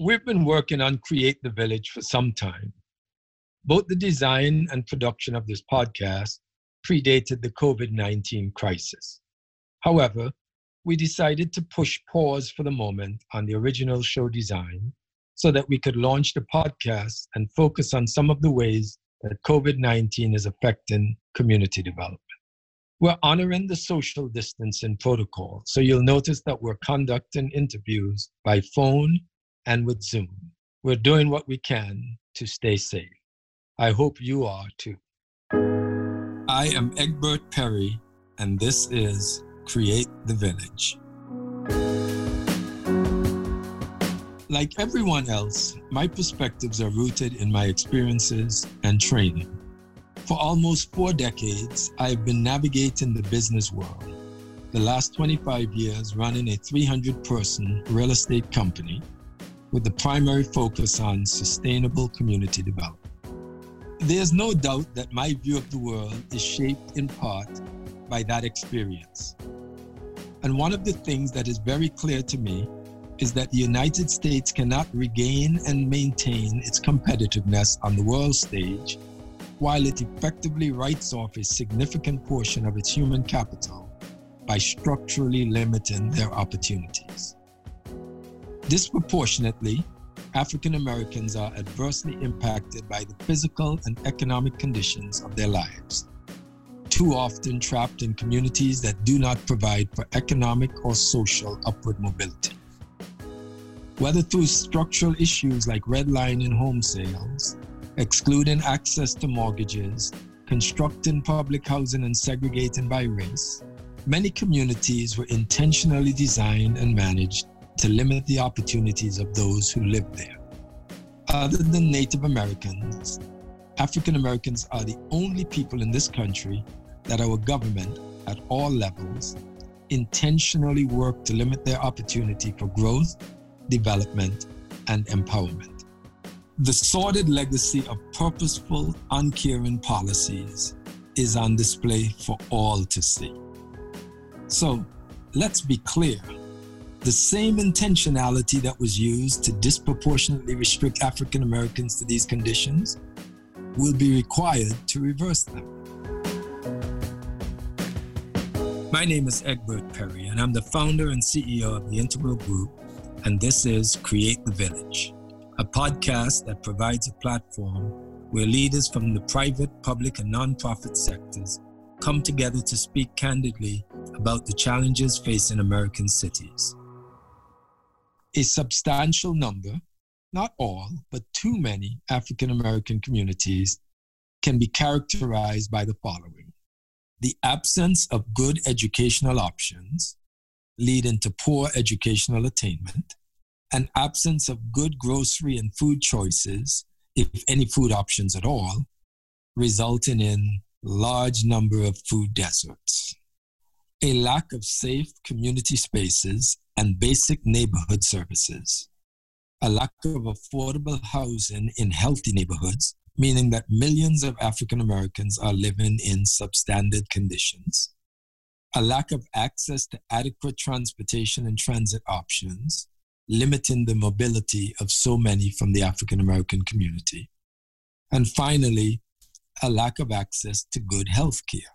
We've been working on Create the Village for some time. Both the design and production of this podcast predated the COVID 19 crisis. However, we decided to push pause for the moment on the original show design so that we could launch the podcast and focus on some of the ways that COVID 19 is affecting community development. We're honoring the social distancing protocol, so you'll notice that we're conducting interviews by phone and with Zoom. We're doing what we can to stay safe. I hope you are too. I am Egbert Perry, and this is Create the Village. Like everyone else, my perspectives are rooted in my experiences and training. For almost four decades, I have been navigating the business world. The last 25 years running a 300 person real estate company with the primary focus on sustainable community development. There's no doubt that my view of the world is shaped in part by that experience. And one of the things that is very clear to me is that the United States cannot regain and maintain its competitiveness on the world stage while it effectively writes off a significant portion of its human capital by structurally limiting their opportunities. Disproportionately, African Americans are adversely impacted by the physical and economic conditions of their lives, too often trapped in communities that do not provide for economic or social upward mobility. Whether through structural issues like redlining home sales, excluding access to mortgages, constructing public housing and segregating by race, many communities were intentionally designed and managed to limit the opportunities of those who live there. Other than Native Americans, African Americans are the only people in this country that our government, at all levels, intentionally work to limit their opportunity for growth, development, and empowerment. The sordid legacy of purposeful, uncaring policies is on display for all to see. So let's be clear the same intentionality that was used to disproportionately restrict African Americans to these conditions will be required to reverse them. My name is Egbert Perry, and I'm the founder and CEO of the Integral Group, and this is Create the Village a podcast that provides a platform where leaders from the private, public, and nonprofit sectors come together to speak candidly about the challenges facing American cities. A substantial number, not all, but too many African American communities can be characterized by the following the absence of good educational options, leading to poor educational attainment, an absence of good grocery and food choices, if any food options at all, resulting in large number of food deserts. A lack of safe community spaces and basic neighborhood services. A lack of affordable housing in healthy neighborhoods, meaning that millions of African Americans are living in substandard conditions. A lack of access to adequate transportation and transit options, limiting the mobility of so many from the African American community. And finally, a lack of access to good health care,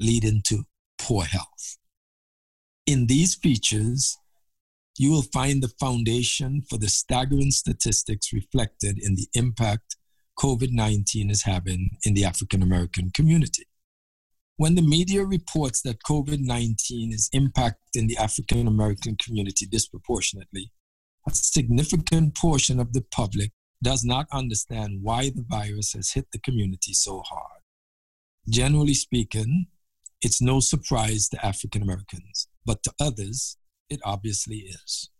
leading to poor health. In these features, you will find the foundation for the staggering statistics reflected in the impact COVID 19 is having in the African American community. When the media reports that COVID 19 is impacting the African American community disproportionately, a significant portion of the public does not understand why the virus has hit the community so hard. Generally speaking, it's no surprise to African Americans, but to others, it obviously is.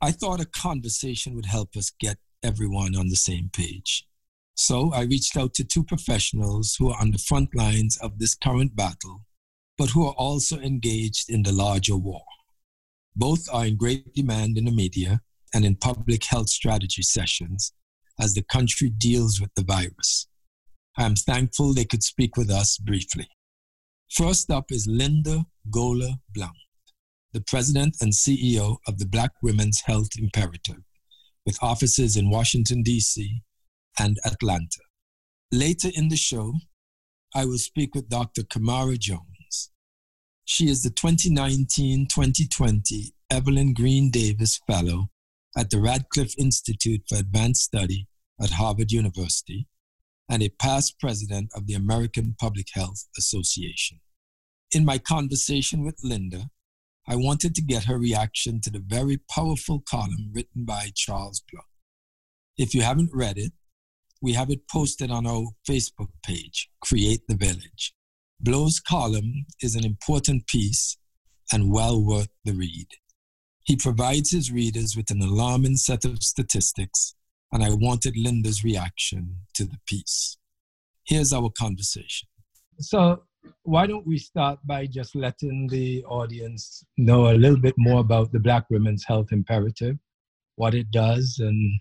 I thought a conversation would help us get everyone on the same page. So I reached out to two professionals who are on the front lines of this current battle, but who are also engaged in the larger war. Both are in great demand in the media and in public health strategy sessions as the country deals with the virus. I am thankful they could speak with us briefly. First up is Linda Goler Blount, the president and CEO of the Black Women's Health Imperative, with offices in Washington, D.C. and Atlanta. Later in the show, I will speak with Dr. Camara Jones. She is the 2019 2020 Evelyn Green Davis Fellow at the Radcliffe Institute for Advanced Study at Harvard University and a past president of the American Public Health Association. In my conversation with Linda, I wanted to get her reaction to the very powerful column written by Charles Blow. If you haven't read it, we have it posted on our Facebook page, Create the Village. Blow's column is an important piece and well worth the read. He provides his readers with an alarming set of statistics, and I wanted Linda's reaction to the piece. Here's our conversation. So, why don't we start by just letting the audience know a little bit more about the Black Women's Health Imperative, what it does, and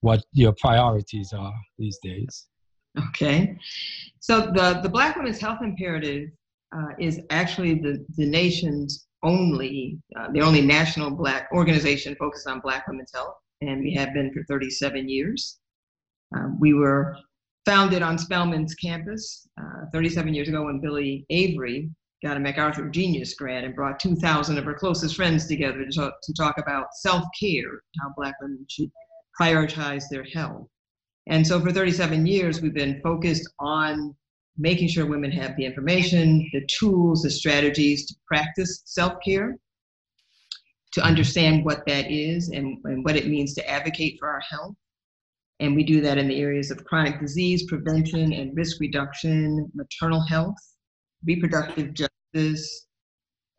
what your priorities are these days? Okay. So, the, the Black Women's Health Imperative uh, is actually the, the nation's only, uh, the only national Black organization focused on Black women's health, and we have been for 37 years. Um, we were founded on Spelman's campus uh, 37 years ago when Byllye Avery got a MacArthur Genius Grant and brought 2,000 of her closest friends together to talk, to talk about self care, how Black women should prioritize their health. And so for 37 years, we've been focused on making sure women have the information, the tools, the strategies to practice self care, to understand what that is and, and what it means to advocate for our health and we do that in the areas of chronic disease prevention and risk reduction, maternal health, reproductive justice,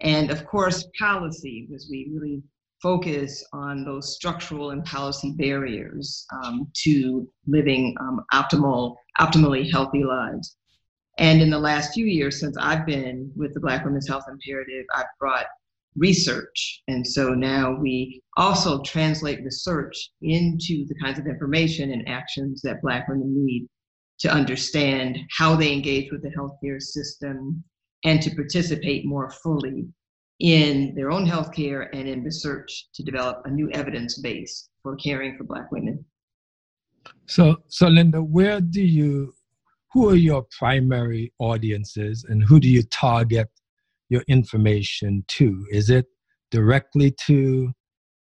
and of course, policy, because we really focus on those structural and policy barriers um, to living um, optimal, optimally healthy lives. And in the last few years, since I've been with the Black Women's Health Imperative, I've brought research. And so now we also translate research into the kinds of information and actions that Black women need to understand how they engage with the healthcare system and to participate more fully in their own healthcare and in research to develop a new evidence base for caring for Black women. So, so Linda, where do you, who are your primary audiences and who do you target your information to? Is it directly to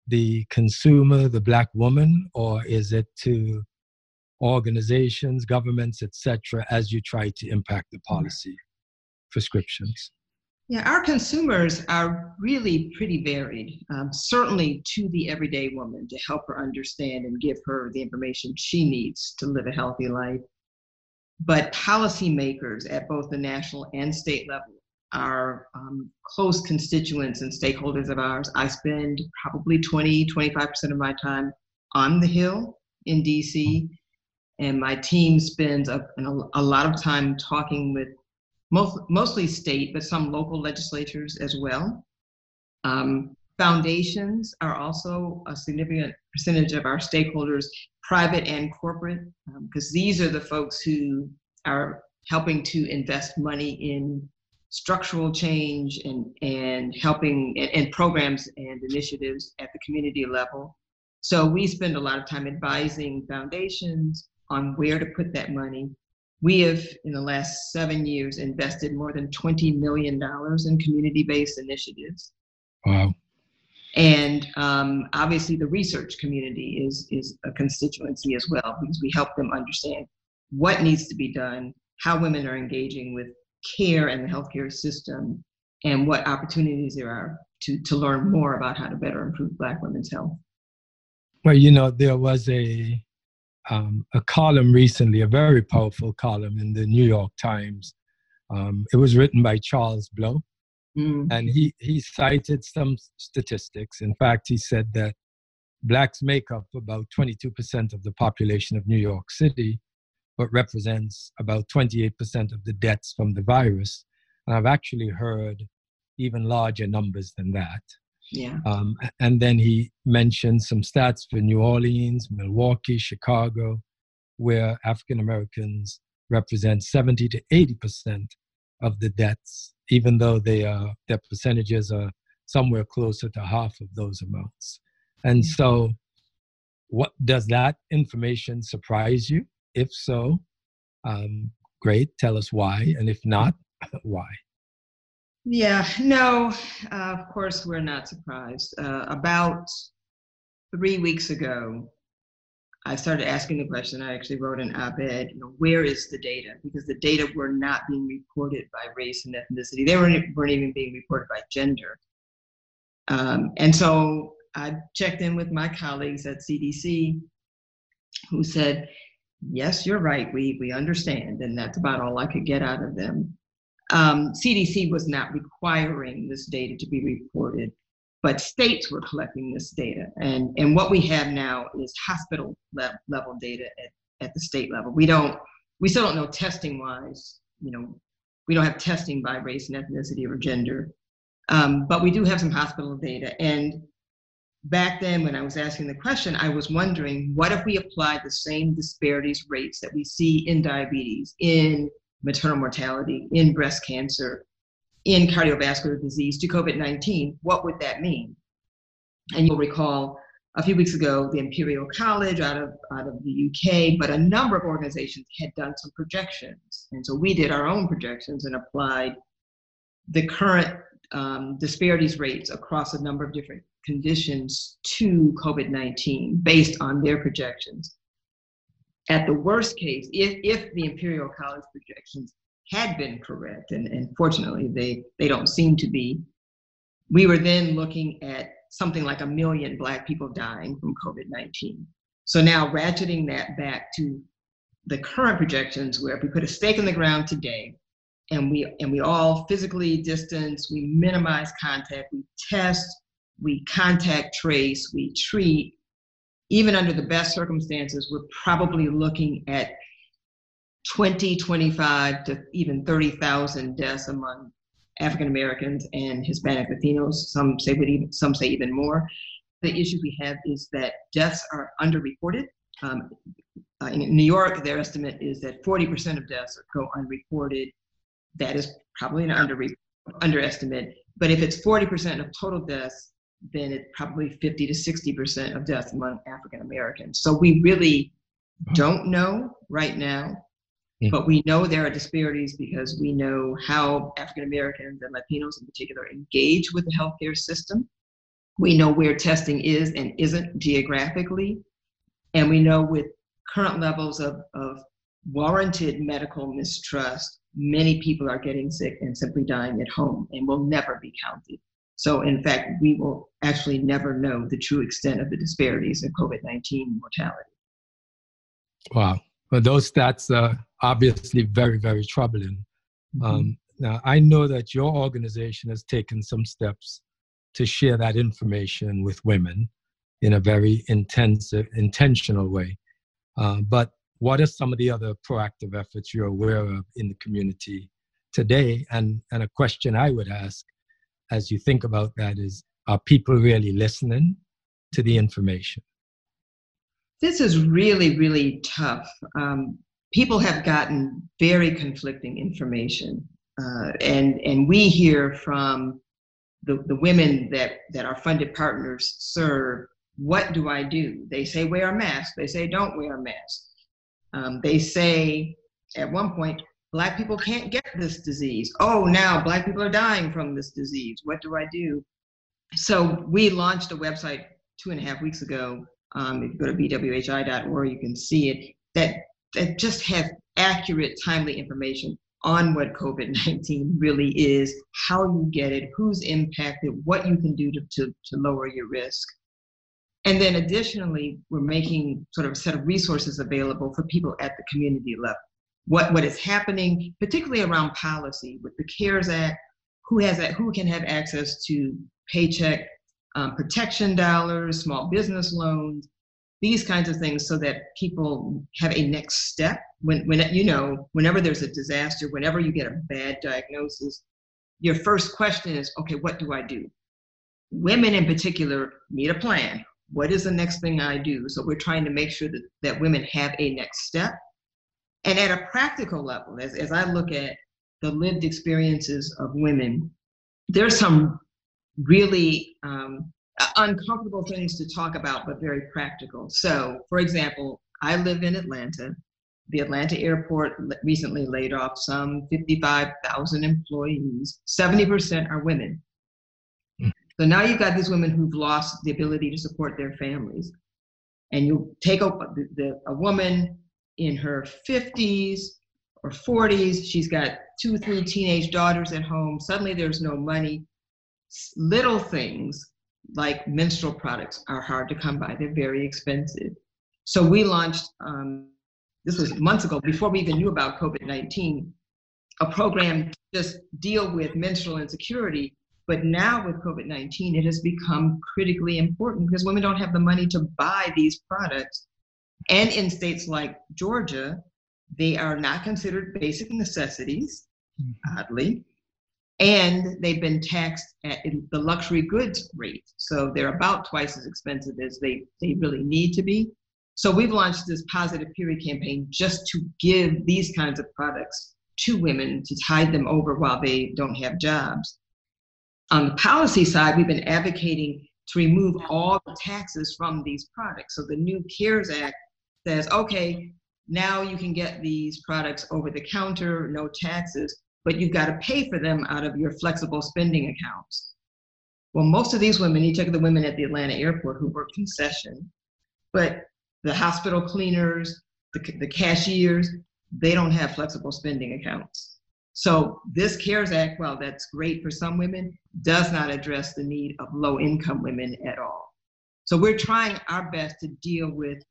the consumer, the black woman, or is it to organizations, governments, etc., as you try to impact the policy prescriptions? Yeah, our consumers are really pretty varied. Um, certainly to the everyday woman to help her understand and give her the information she needs to live a healthy life. But policymakers at both the national and state level are um, close constituents and stakeholders of ours. I spend probably 20, 25% of my time on the Hill in DC, and my team spends a, a lot of time talking with most, mostly state, but some local legislatures as well. Um, foundations are also a significant percentage of our stakeholders, private and corporate, because um, these are the folks who are helping to invest money in structural change and, and helping and, and programs and initiatives at the community level. So we spend a lot of time advising foundations on where to put that money. We have, in the last seven years, invested more than $20 million in community based initiatives. Wow. And um, obviously, the research community is, is a constituency as well because we help them understand what needs to be done, how women are engaging with care and the healthcare system and what opportunities there are to, to learn more about how to better improve Black women's health. Well, you know, there was a um, a column recently, a very powerful column in the New York Times. Um, it was written by Charles Blow, mm. and he he cited some statistics. In fact, he said that blacks make up about 22% of the population of New York City, but represents about 28% of the deaths from the virus. And I've actually heard even larger numbers than that. Yeah. Um, and then he mentioned some stats for New Orleans, Milwaukee, Chicago, where African Americans represent 70 to 80% of the deaths, even though they are, their percentages are somewhere closer to half of those amounts. And so what does that information surprise you? If so, um, great. Tell us why, and if not, why. Yeah, no, uh, of course we're not surprised. Uh, about three weeks ago, I started asking the question. I actually wrote an op-ed. You know, where is the data? Because the data were not being reported by race and ethnicity. They weren't, weren't even being reported by gender. Um, and so I checked in with my colleagues at CDC, who said, "Yes, you're right. We we understand," and that's about all I could get out of them. Um, CDC was not requiring this data to be reported but states were collecting this data. And, and what we have now is hospital le- level data at, at the state level. We don't, we still don't know testing wise, you know, we don't have testing by race and ethnicity or gender, um, but we do have some hospital data. And back then when I was asking the question, I was wondering, what if we applied the same disparities rates that we see in diabetes, in maternal mortality, in breast cancer, in cardiovascular disease to COVID 19, what would that mean? And you'll recall a few weeks ago, the Imperial College out of, out of the UK, but a number of organizations had done some projections. And so we did our own projections and applied the current um, disparities rates across a number of different conditions to COVID 19 based on their projections. At the worst case, if, if the Imperial College projections had been correct, and, and fortunately they, they don't seem to be, we were then looking at something like a million Black people dying from COVID 19. So now ratcheting that back to the current projections, where if we put a stake in the ground today, and we and we all physically distance, we minimize contact, we test, we contact trace, we treat. Even under the best circumstances, we're probably looking at 20, 25 to even 30,000 deaths among African Americans and Hispanic Latinos. Some say even, some say even more. The issue we have is that deaths are underreported. Um, uh, in New York, their estimate is that 40% of deaths go unreported. That is probably an under underestimate. But if it's 40% of total deaths, then it's probably 50 to 60% of deaths among African Americans. So we really don't know right now Mm. But we know there are disparities because we know how African Americans and Latinos in particular engage with the healthcare system. We know where testing is and isn't geographically. And we know with current levels of, of warranted medical mistrust, many people are getting sick and simply dying at home and will never be counted. So, in fact, we will actually never know the true extent of the disparities in COVID 19 mortality. Wow. Well, those stats are obviously very, very troubling. Mm-hmm. Um, now, I know that your organization has taken some steps to share that information with women in a very intensive, intentional way. Uh, but what are some of the other proactive efforts you're aware of in the community today? And, and a question I would ask as you think about that is are people really listening to the information? This is really, really tough. Um, people have gotten very conflicting information. Uh, and, and we hear from the, the women that, that our funded partners serve what do I do? They say wear a mask. They say don't wear a mask. Um, they say at one point, Black people can't get this disease. Oh, now Black people are dying from this disease. What do I do? So we launched a website two and a half weeks ago um, if you go to bwhi.org, you can see it, that, that just has accurate, timely information on what COVID 19 really is, how you get it, who's impacted, what you can do to, to, to lower your risk. And then additionally, we're making sort of a set of resources available for people at the community level. What, what is happening, particularly around policy with the CARES Act, who has that, who can have access to paycheck um, protection dollars, small business loans, these kinds of things so that people have a next step when, when you know whenever there's a disaster whenever you get a bad diagnosis your first question is okay what do i do? Women in particular need a plan. What is the next thing i do? So we're trying to make sure that, that women have a next step and at a practical level as, as i look at the lived experiences of women there's some really um, uncomfortable things to talk about, but very practical. So, for example, I live in Atlanta. The Atlanta airport recently laid off some 55,000 employees. 70% are women. So now you've got these women who've lost the ability to support their families. And you take a, the, a woman in her 50s or 40s, she's got two, three teenage daughters at home. Suddenly there's no money. Little things like menstrual products are hard to come by, they're very expensive. So we launched, um, this was months ago, before we even knew about COVID 19, a program to just deal with menstrual insecurity. But now with COVID 19, it has become critically important because women don't have the money to buy these products. And in states like Georgia, they are not considered basic necessities, mm-hmm. oddly and they've been taxed at the luxury goods rate. So they're about twice as expensive as they, they really need to be. So we've launched this positive period campaign just to give these kinds of products to women to tide them over while they don't have jobs. On the policy side, we've been advocating to remove all the taxes from these products. So the new CARES Act says, okay, now you can get these products over the counter, no taxes, but you've got to pay for them out of your flexible spending accounts. Well, most of these women, you take the women at the Atlanta airport who work concession, but the hospital cleaners, the, the cashiers, they don't have flexible spending accounts. So this CARES Act, while that's great for some women, does not address the need of low income women at all. So we're trying our best to deal with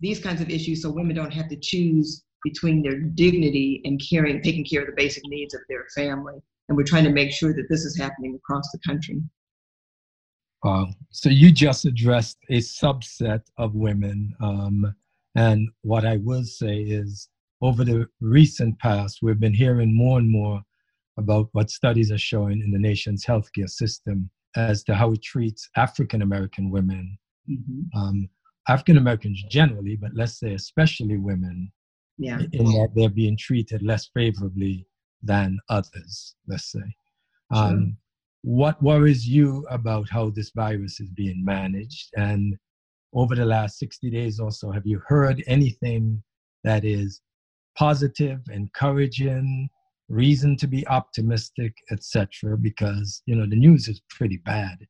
these kinds of issues so women don't have to choose between their dignity and caring, taking care of the basic needs of their family. And we're trying to make sure that this is happening across the country. Wow. So you just addressed a subset of women. Um, and what I will say is, over the recent past, we've been hearing more and more about what studies are showing in the nation's healthcare system as to how it treats African American women, mm-hmm. um, African Americans generally, but let's say especially women, yeah. in that they're being treated less favorably than others, let's say. Um, What worries you about how this virus is being managed? And over the last 60 days or so, have you heard anything that is positive, encouraging, reason to be optimistic, etc.? Because you know the news is pretty bad,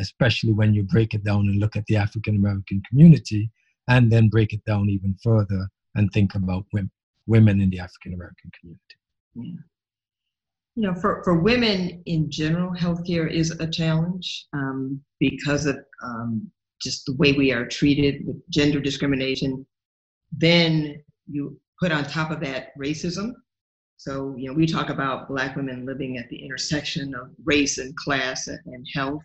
especially when you break it down and look at the African American community, and then break it down even further and think about women, women in the African American community. Yeah. You know, for, for women in general, healthcare is a challenge um, because of um, just the way we are treated with gender discrimination. Then you put on top of that racism. So, you know, we talk about Black women living at the intersection of race and class and health.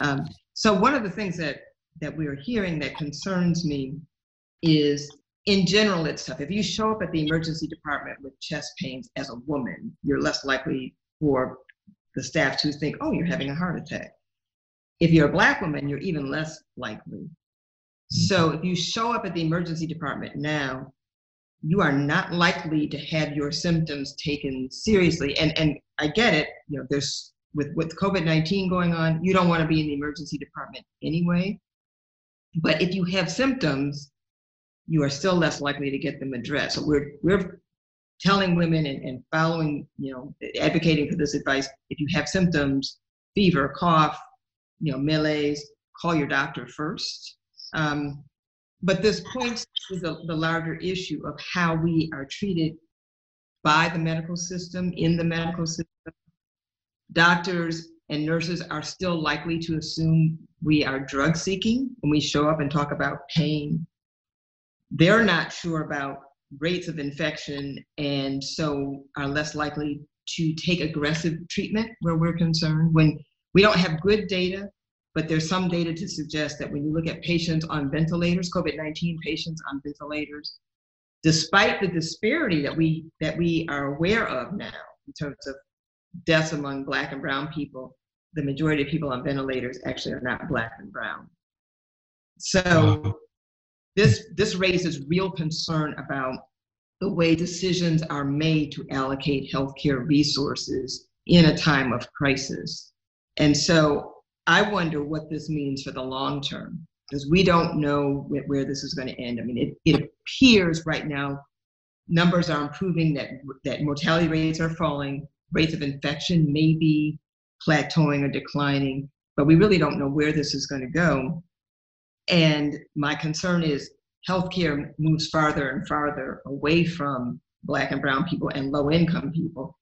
Um, so, one of the things that, that we're hearing that concerns me is in general, it's tough. If you show up at the emergency department with chest pains as a woman, you're less likely for the staff to think, oh, you're having a heart attack. If you're a black woman, you're even less likely. So if you show up at the emergency department now, you are not likely to have your symptoms taken seriously. And and I get it, you know, there's with with COVID-19 going on, you don't want to be in the emergency department anyway. But if you have symptoms, you are still less likely to get them addressed. So we're we're telling women and, and following, you know, advocating for this advice. If you have symptoms, fever, cough, you know, malaise, call your doctor first. Um, but this points to the, the larger issue of how we are treated by the medical system, in the medical system. Doctors and nurses are still likely to assume we are drug seeking when we show up and talk about pain they're not sure about rates of infection and so are less likely to take aggressive treatment where we're concerned. When we don't have good data, but there's some data to suggest that when you look at patients on ventilators, COVID-19 patients on ventilators, despite the disparity that we that we are aware of now in terms of deaths among black and brown people, the majority of people on ventilators actually are not black and brown. So this, this raises real concern about the way decisions are made to allocate healthcare resources in a time of crisis. And so I wonder what this means for the long term because we don't know where, where this is going to end. I mean, it, it appears right now numbers are improving, that, that mortality rates are falling, rates of infection may be plateauing or declining, but we really don't know where this is going to go. And my concern is healthcare moves farther and farther away from Black and Brown people and low income people.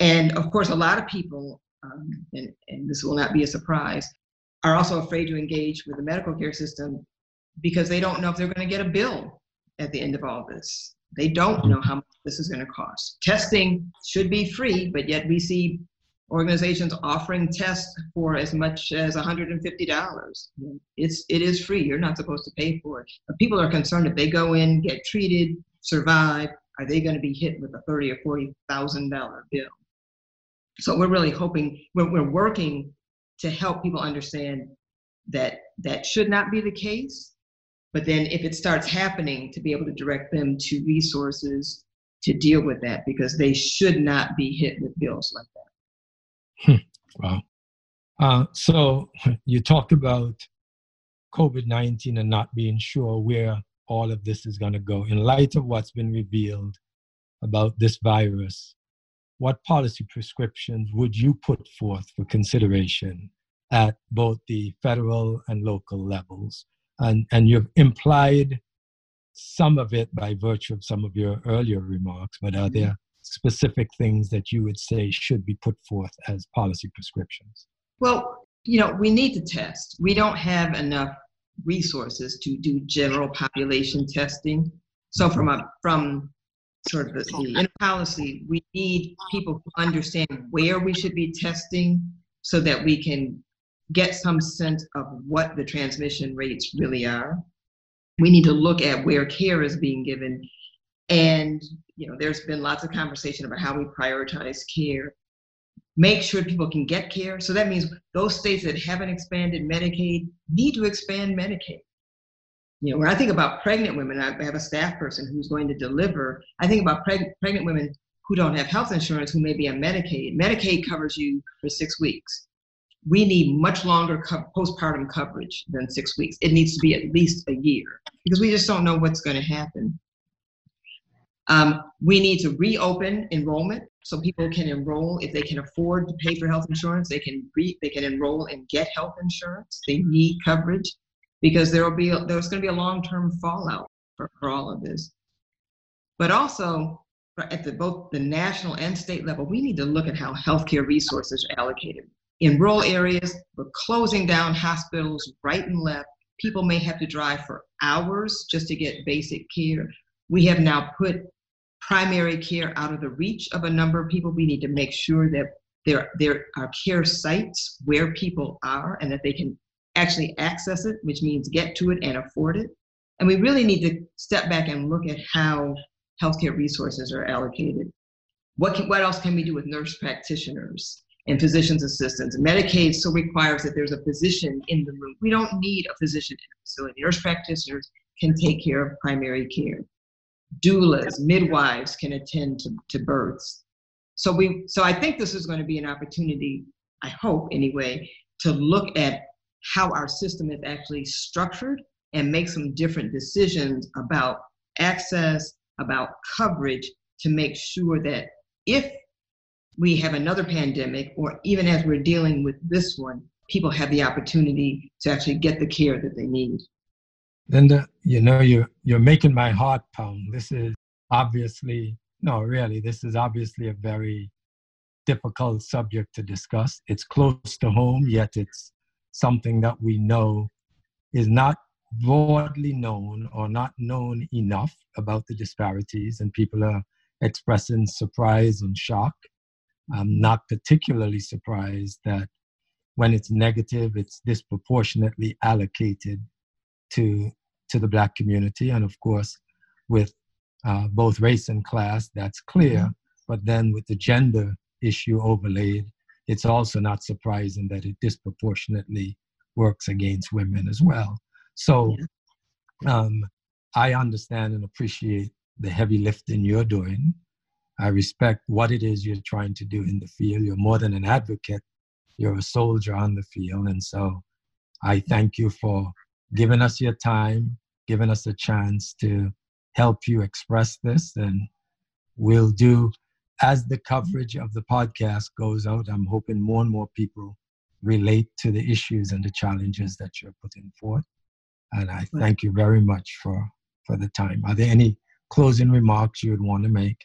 And of course, a lot of people, um, and, and this will not be a surprise, are also afraid to engage with the medical care system because they don't know if they're going to get a bill at the end of all this. They don't know how much this is going to cost. Testing should be free, but yet we see organizations offering tests for as much as $150. It's it is free. You're not supposed to pay for it. But people are concerned if they go in, get treated, survive, are they going to be hit with a thirty or forty thousand dollar bill? So we're really hoping we're, we're working to help people understand that that should not be the case. But then if it starts happening, to be able to direct them to resources to deal with that because they should not be hit with bills like that. Hmm. Wow. Uh, so you talked about COVID 19 and not being sure where all of this is going to go. In light of what's been revealed about this virus, what policy prescriptions would you put forth for consideration at both the federal and local levels? And, and you've implied some of it by virtue of some of your earlier remarks, but are mm-hmm. there specific things that you would say should be put forth as policy prescriptions? Well, you know, we need to test. We don't have enough resources to do general population testing. So from a from sort of the, the policy, we need people to understand where we should be testing so that we can get some sense of what the transmission rates really are. We need to look at where care is being given and you know, there's been lots of conversation about how we prioritize care. Make sure people can get care. So that means those states that haven't expanded Medicaid need to expand Medicaid. You know, when I think about pregnant women, I have a staff person who's going to deliver. I think about preg- pregnant women who don't have health insurance who may be on Medicaid. Medicaid covers you for six weeks. We need much longer co- postpartum coverage than six weeks. It needs to be at least a year because we just don't know what's going to happen. Um, we need to reopen enrollment so people can enroll if they can afford to pay for health insurance. They can re, they can enroll and get health insurance. They need coverage because there will be there's going to be a long term fallout for, for all of this. But also at the, both the national and state level, we need to look at how healthcare resources are allocated. In rural areas, we're closing down hospitals right and left. People may have to drive for hours just to get basic care. We have now put primary care out of the reach of a number of people. We need to make sure that there, there are care sites where people are and that they can actually access it, which means get to it and afford it. And we really need to step back and look at how healthcare resources are allocated. What, can, what else can we do with nurse practitioners and physician's assistants? Medicaid so requires that there's a physician in the room. We don't need a physician in a facility. Nurse practitioners can take care of primary care doulas, midwives can attend to, to births. So we so I think this is going to be an opportunity, I hope anyway, to look at how our system is actually structured and make some different decisions about access, about coverage to make sure that if we have another pandemic, or even as we're dealing with this one, people have the opportunity to actually get the care that they need. Linda, you know, you're, you're making my heart pound. This is obviously, no, really, this is obviously a very difficult subject to discuss. It's close to home, yet it's something that we know is not broadly known or not known enough about the disparities, and people are expressing surprise and shock. I'm not particularly surprised that when it's negative, it's disproportionately allocated to to the black community. And of course with uh, both race and class that's clear. Mm-hmm. but then with the gender issue overlaid it's also not surprising that it disproportionately works against women as well. So um, i understand and appreciate the heavy lifting you're doing i respect what it is you're trying to do in the field you're more than an advocate you're a soldier on the field. And so I thank you for giving us your time, giving us a chance to help you express this. And we'll do, as the coverage of the podcast goes out, I'm hoping more and more people relate to the issues and the challenges that you're putting forth. And I thank you very much for, for the time. Are there any closing remarks you would want to make?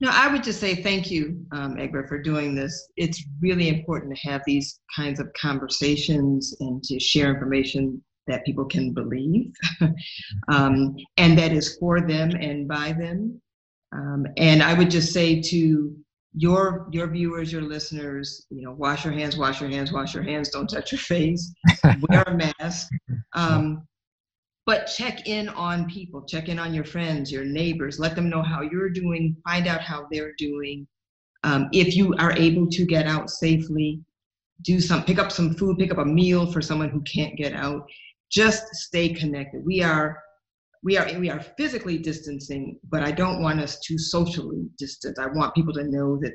No, I would just say thank you, um, Egbert, for doing this. It's really important to have these kinds of conversations and to share information that people can believe um, and that is for them and by them. Um, and I would just say to your your viewers, your listeners, you know, wash your hands, wash your hands, wash your hands. Don't touch your face. Wear a mask. Um, but check in on people. Check in on your friends, your neighbors. Let them know how you're doing. Find out how they're doing. Um, if you are able to get out safely, do some pick up some food, pick up a meal for someone who can't get out. Just stay connected. We are we are we are physically distancing, but I don't want us to socially distance. I want people to know that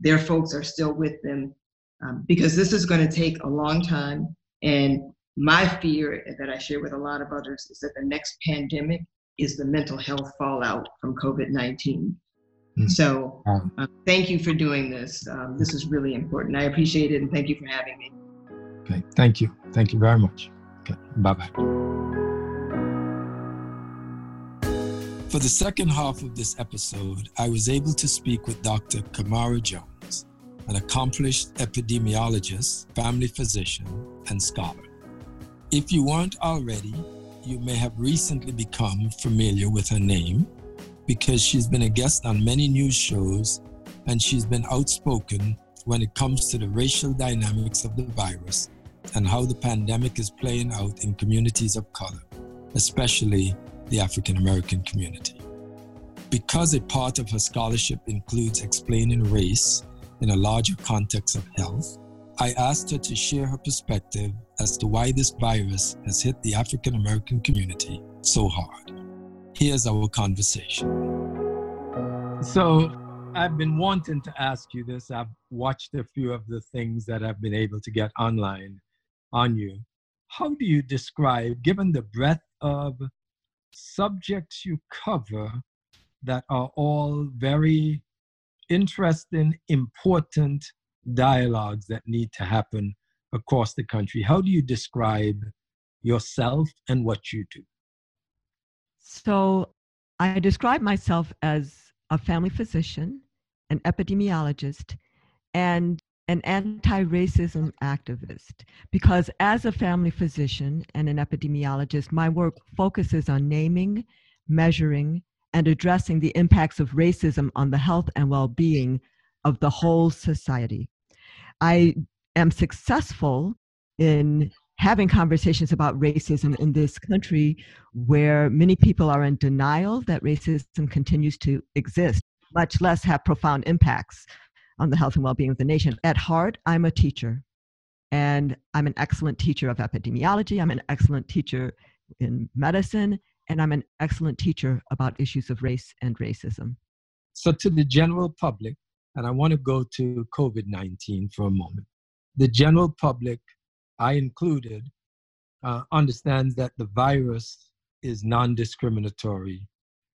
their folks are still with them um, because this is going to take a long time. And my fear that I share with a lot of others is that the next pandemic is the mental health fallout from COVID 19. Mm. So, uh, thank you for doing this. Um, this is really important. I appreciate it and thank you for having me. Okay, thank you. Thank you very much. Okay, bye bye. For the second half of this episode, I was able to speak with Dr. Camara Jones, an accomplished epidemiologist, family physician, and scholar. If you weren't already, you may have recently become familiar with her name because she's been a guest on many news shows and she's been outspoken when it comes to the racial dynamics of the virus and how the pandemic is playing out in communities of color, especially the African American community. Because a part of her scholarship includes explaining race in a larger context of health, I asked her to share her perspective as to why this virus has hit the African American community so hard. Here's our conversation. So, I've been wanting to ask you this. I've watched a few of the things that I've been able to get online on you. How do you describe, given the breadth of subjects you cover that are all very interesting, important dialogues that need to happen across the country. How do you describe yourself and what you do? So, I describe myself as a family physician, an epidemiologist, and an anti racism activist because, as a family physician and an epidemiologist, my work focuses on naming, measuring, and addressing the impacts of racism on the health and well being of the whole society. I am successful in having conversations about racism in this country where many people are in denial that racism continues to exist, much less have profound impacts on the health and well-being of the nation. At heart, I'm a teacher, and I'm an excellent teacher of epidemiology. I'm an excellent teacher in medicine, and I'm an excellent teacher about issues of race and racism. So, to the general public, and I want to go to COVID 19 for a moment. The general public, I included, uh, understands that the virus is non discriminatory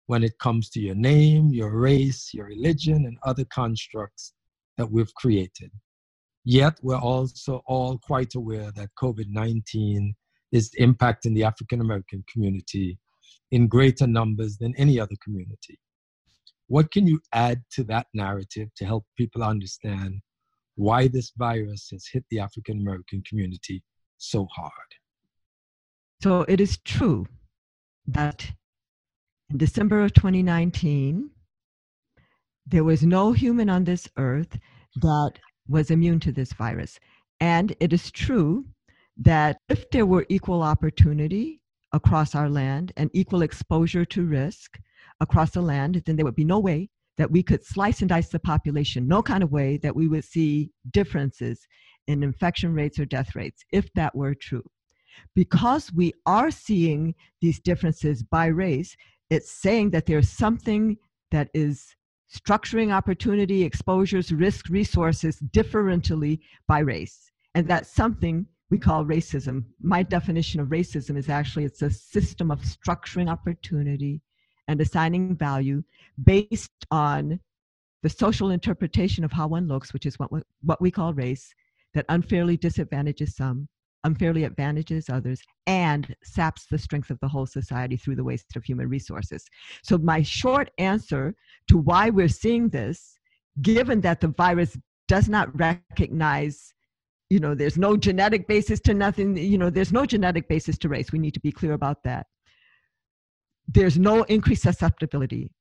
when it comes to your name, your race, your religion, and other constructs that we've created. Yet, we're also all quite aware that COVID 19 is impacting the African American community in greater numbers than any other community. What can you add to that narrative to help people understand why this virus has hit the African American community so hard? So, it is true that in December of 2019, there was no human on this earth that was immune to this virus. And it is true that if there were equal opportunity across our land and equal exposure to risk across the land, then there would be no way that we could slice and dice the population, no kind of way that we would see differences in infection rates or death rates, if that were true. Because we are seeing these differences by race, it's saying that there's something that is structuring opportunity, exposures, risk, resources differentially by race. And that's something we call racism. My definition of racism is actually it's a system of structuring opportunity and assigning value based on the social interpretation of how one looks, which is what, what we call race, that unfairly disadvantages some, unfairly advantages others, and saps the strength of the whole society through the waste of human resources. So, my short answer to why we're seeing this, given that the virus does not recognize you know there's no genetic basis to nothing you know there's no genetic basis to race we need to be clear about that there's no increased susceptibility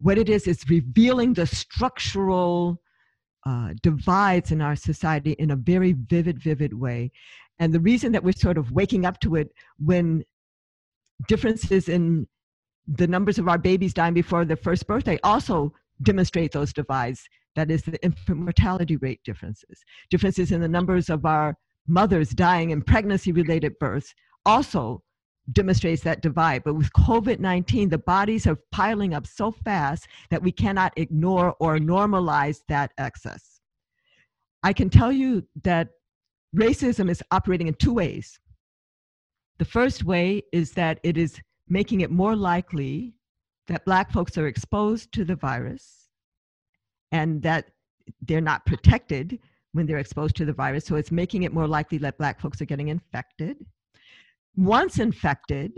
what it is is revealing the structural uh, divides in our society in a very vivid vivid way and the reason that we're sort of waking up to it when differences in the numbers of our babies dying before their first birthday also demonstrate those divides. That is, the infant mortality rate differences, differences in the numbers of our mothers dying in pregnancy related births also demonstrates that divide. But with COVID 19, the bodies are piling up so fast that we cannot ignore or normalize that excess. I can tell you that racism is operating in two ways. The first way is that it is making it more likely that Black folks are exposed to the virus and that they're not protected when they're exposed to the virus. So it's making it more likely that Black folks are getting infected. Once infected,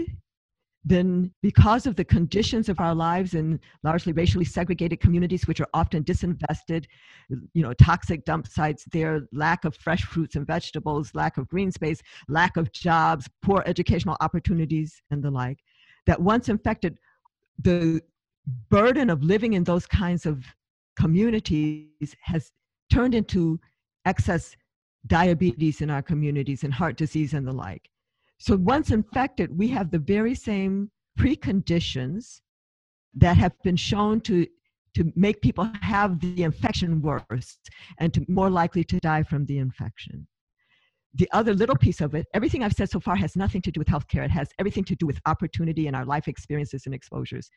then because of the conditions of our lives in largely racially segregated communities which are often disinvested you know toxic dump sites there lack of fresh fruits and vegetables lack of green space lack of jobs poor educational opportunities and the like that once infected the burden of living in those kinds of communities has turned into excess diabetes in our communities and heart disease and the like so once infected, we have the very same preconditions that have been shown to to make people have the infection worse and to more likely to die from the infection. The other little piece of it, everything I've said so far has nothing to do with healthcare. It has everything to do with opportunity and our life experiences and exposures.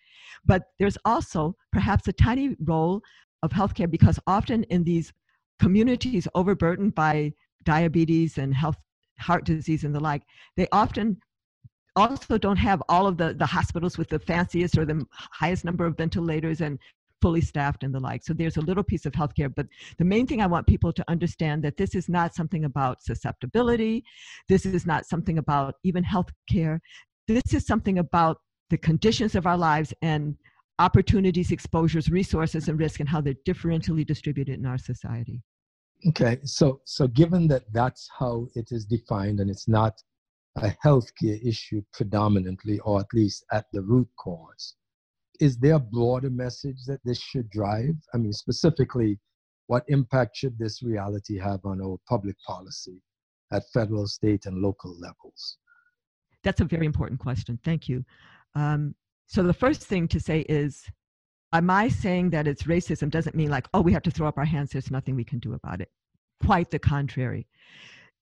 But there's also perhaps a tiny role of healthcare because often in these communities overburdened by diabetes and health heart disease and the like, they often also don't have all of the, the hospitals with the fanciest or the highest number of ventilators and fully staffed and the like. So there's a little piece of healthcare, but the main thing I want people to understand that this is not something about susceptibility. This is not something about even healthcare. This is something about the conditions of our lives and opportunities, exposures, resources, and risk, and how they're differentially distributed in our society. Okay, so so given that that's how it is defined, and it's not a healthcare issue predominantly, or at least at the root cause, is there a broader message that this should drive? I mean, specifically, what impact should this reality have on our public policy at federal, state, and local levels? That's a very important question. Thank you. Um, so the first thing to say is my saying that it's racism doesn't mean like, oh, we have to throw up our hands, there's nothing we can do about it. Quite the contrary.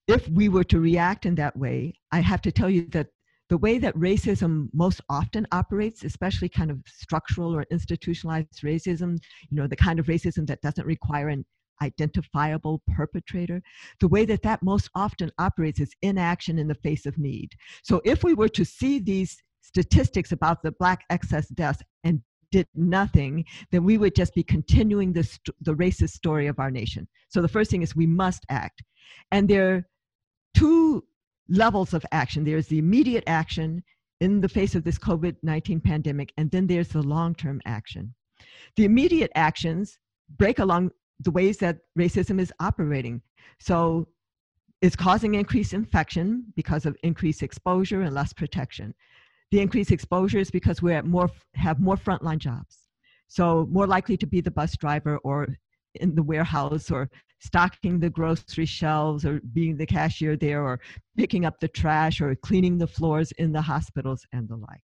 If we were to react in that way, I have to tell you that the way that racism most often operates, especially kind of structural or institutionalized racism, you know, the kind of racism that doesn't require an identifiable perpetrator, the way that that most often operates is inaction in the face of need. So if we were to see these statistics about the black excess deaths and did nothing, then we would just be continuing the, the racist story of our nation. So the first thing is we must act. And there are two levels of action there's the immediate action in the face of this COVID 19 pandemic, and then there's the long term action. The immediate actions break along the ways that racism is operating. So it's causing increased infection because of increased exposure and less protection the increased exposure is because we more have more frontline jobs. So more likely to be the bus driver or in the warehouse or stocking the grocery shelves or being the cashier there or picking up the trash or cleaning the floors in the hospitals and the like.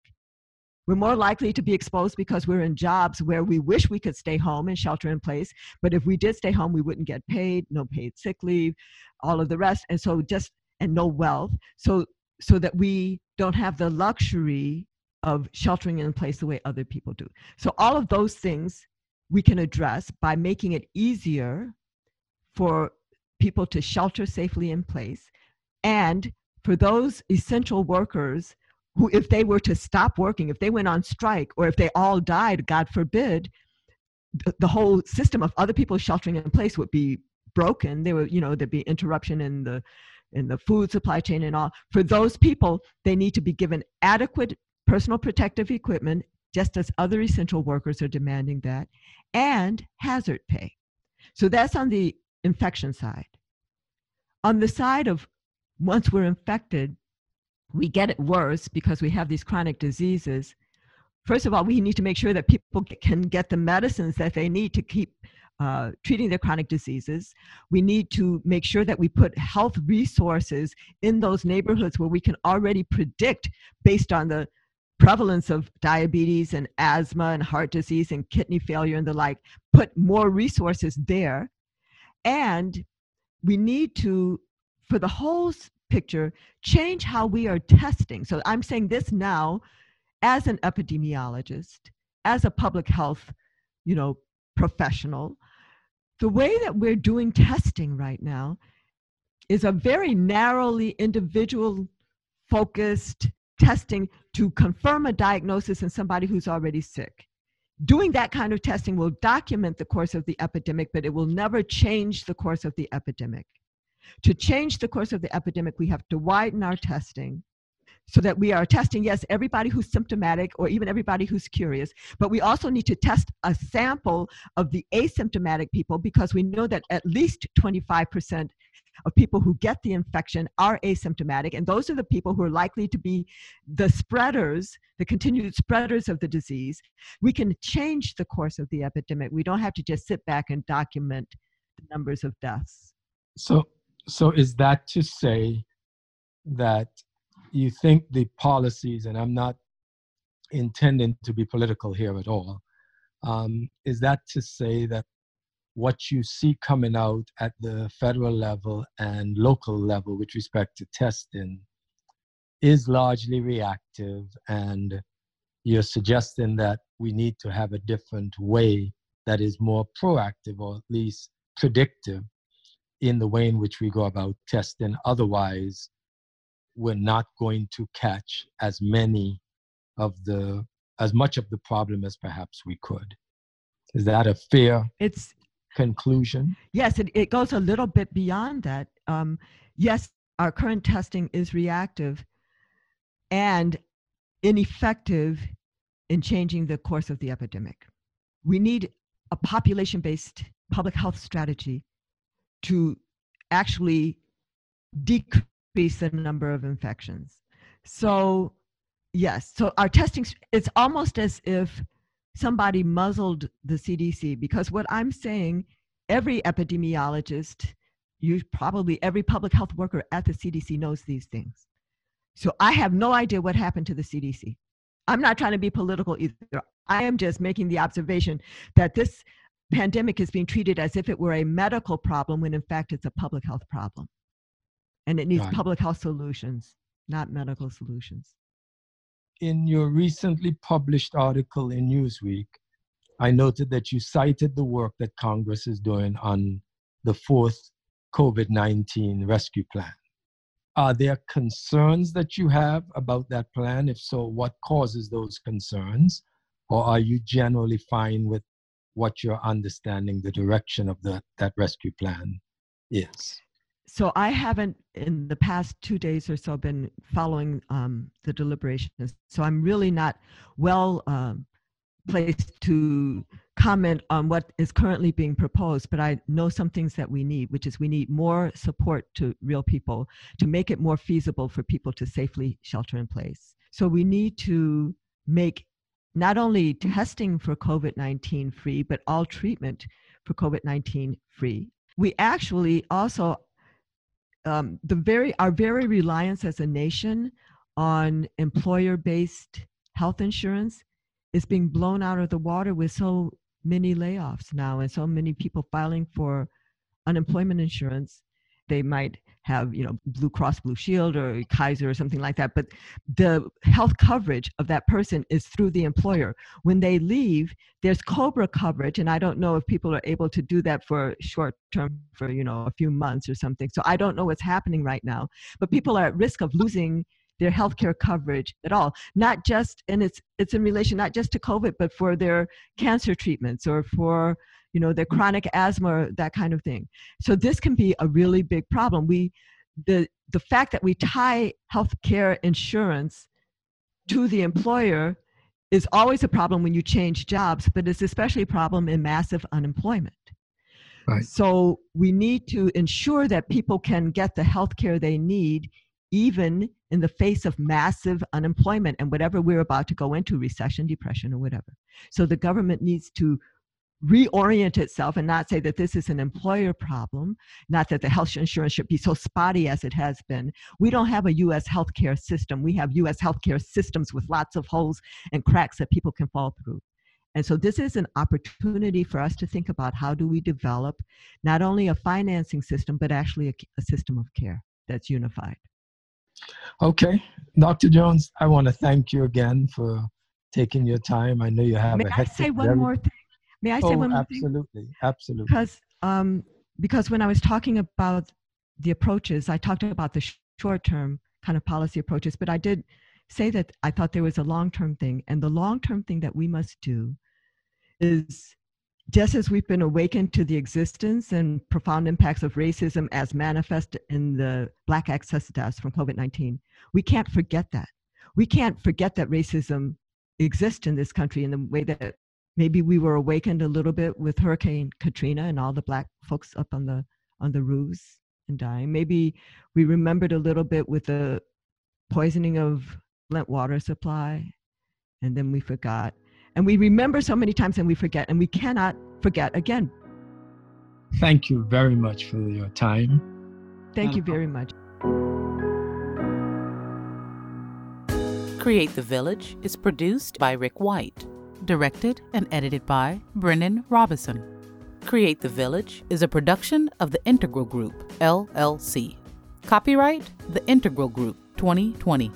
We're more likely to be exposed because we're in jobs where we wish we could stay home and shelter in place but if we did stay home we wouldn't get paid no paid sick leave all of the rest and so just and no wealth. So so that we don't have the luxury of sheltering in place the way other people do. So all of those things we can address by making it easier for people to shelter safely in place and for those essential workers who if they were to stop working if they went on strike or if they all died god forbid the, the whole system of other people sheltering in place would be broken there were you know there'd be interruption in the in the food supply chain and all for those people they need to be given adequate personal protective equipment just as other essential workers are demanding that and hazard pay. So that's on the infection side. On the side of once we're infected we get it worse because we have these chronic diseases. First of all we need to make sure that people can get the medicines that they need to keep uh, treating their chronic diseases. We need to make sure that we put health resources in those neighborhoods where we can already predict, based on the prevalence of diabetes and asthma and heart disease and kidney failure and the like, put more resources there. And we need to, for the whole picture, change how we are testing. So I'm saying this now as an epidemiologist, as a public health, you know, professional, the way that we're doing testing right now is a very narrowly individual focused testing to confirm a diagnosis in somebody who's already sick. Doing that kind of testing will document the course of the epidemic, but it will never change the course of the epidemic. To change the course of the epidemic, we have to widen our testing so that we are testing, yes, everybody who's symptomatic or even everybody who's curious, but we also need to test a sample of the asymptomatic people because we know that at least 25% of people who get the infection are asymptomatic, and those are the people who are likely to be the spreaders, the continued spreaders of the disease. We can change the course of the epidemic. We don't have to just sit back and document the numbers of deaths. So, so is that to say that you think the policies, and I'm not intending to be political here at all, um, is that to say that what you see coming out at the federal level and local level with respect to testing is largely reactive, and you're suggesting that we need to have a different way that is more proactive or at least predictive in the way in which we go about testing. Otherwise, we're not going to catch as many of the as much of the problem as perhaps we could. Is that a fair it's conclusion? Yes it, it goes a little bit beyond that. Um, yes our current testing is reactive and ineffective in changing the course of the epidemic. We need a population based public health strategy to actually decrease increase the number of infections. So, yes, so our testing, it's almost as if somebody muzzled the CDC because what I'm saying, every epidemiologist, you probably every public health worker at the CDC knows these things. So I have no idea what happened to the CDC. I'm not trying to be political either. I am just making the observation that this pandemic is being treated as if it were a medical problem when in fact it's a public health problem and it needs right. public health solutions, not medical solutions. In your recently published article in Newsweek, I noted that you cited the work that Congress is doing on the fourth COVID 19 rescue plan. Are there concerns that you have about that plan? If so, what causes those concerns? Or are you generally fine with what you're understanding the direction of the, that rescue plan is? So I haven't in the past two days or so been following um, the deliberations. So I'm really not well um, placed to comment on what is currently being proposed, but I know some things that we need, which is we need more support to real people to make it more feasible for people to safely shelter in place. So we need to make not only testing for COVID 19 free, but all treatment for COVID 19 free. We actually also um, the very our very reliance as a nation on employer-based health insurance is being blown out of the water with so many layoffs now and so many people filing for unemployment insurance. They might have you know blue cross blue shield or kaiser or something like that but the health coverage of that person is through the employer. When they leave there's cobra coverage and i don't know if people are able to do that for short term for you know a few months or something so i don't know what's happening right now but mm-hmm. people are at risk of losing their health care coverage at all not just and it's it's in relation not just to covid but for their cancer treatments or for you know their chronic asthma that kind of thing. So this can be a really big problem. We the the fact that we tie health care insurance to the employer is always a problem when you change jobs but it's especially a problem in massive unemployment. Right. so we need to ensure that people can get the health care they need even in the face of massive unemployment and whatever we're about to go into recession depression or whatever. So the government needs to reorient itself and not say that this is an employer problem, not that the health insurance should be so spotty as it has been. We don't have a US healthcare system. We have US healthcare systems with lots of holes and cracks that people can fall through. And so this is an opportunity for us to think about how do we develop not only a financing system, but actually a, a system of care that's unified. Okay. Dr. Jones, I want to thank you again for taking your time. I know you have May a I hectic say one more thing? May I say oh, one more thing? absolutely, absolutely. because um, because when I was talking about the approaches, I talked about the sh- short term kind of policy approaches, but I did say that I thought there was a long term thing, and the long term thing that we must do is just as we've been awakened to the existence and profound impacts of racism as manifest in the Black access deaths from COVID 19, we can't forget that. We can't forget that racism exists in this country in the way that maybe we were awakened a little bit with Hurricane Katrina and all the black folks up on the on the roofs and dying. Maybe we remembered a little bit with the poisoning of Flint water supply, and then we forgot. And we remember so many times and we forget, and we cannot forget again. Thank you very much for your time. Thank you very much. Create the Village is produced by Rick White, directed and edited by Brennan Robison. Create the Village is a production of the Integral Group, LLC. Copyright The Integral Group 2020.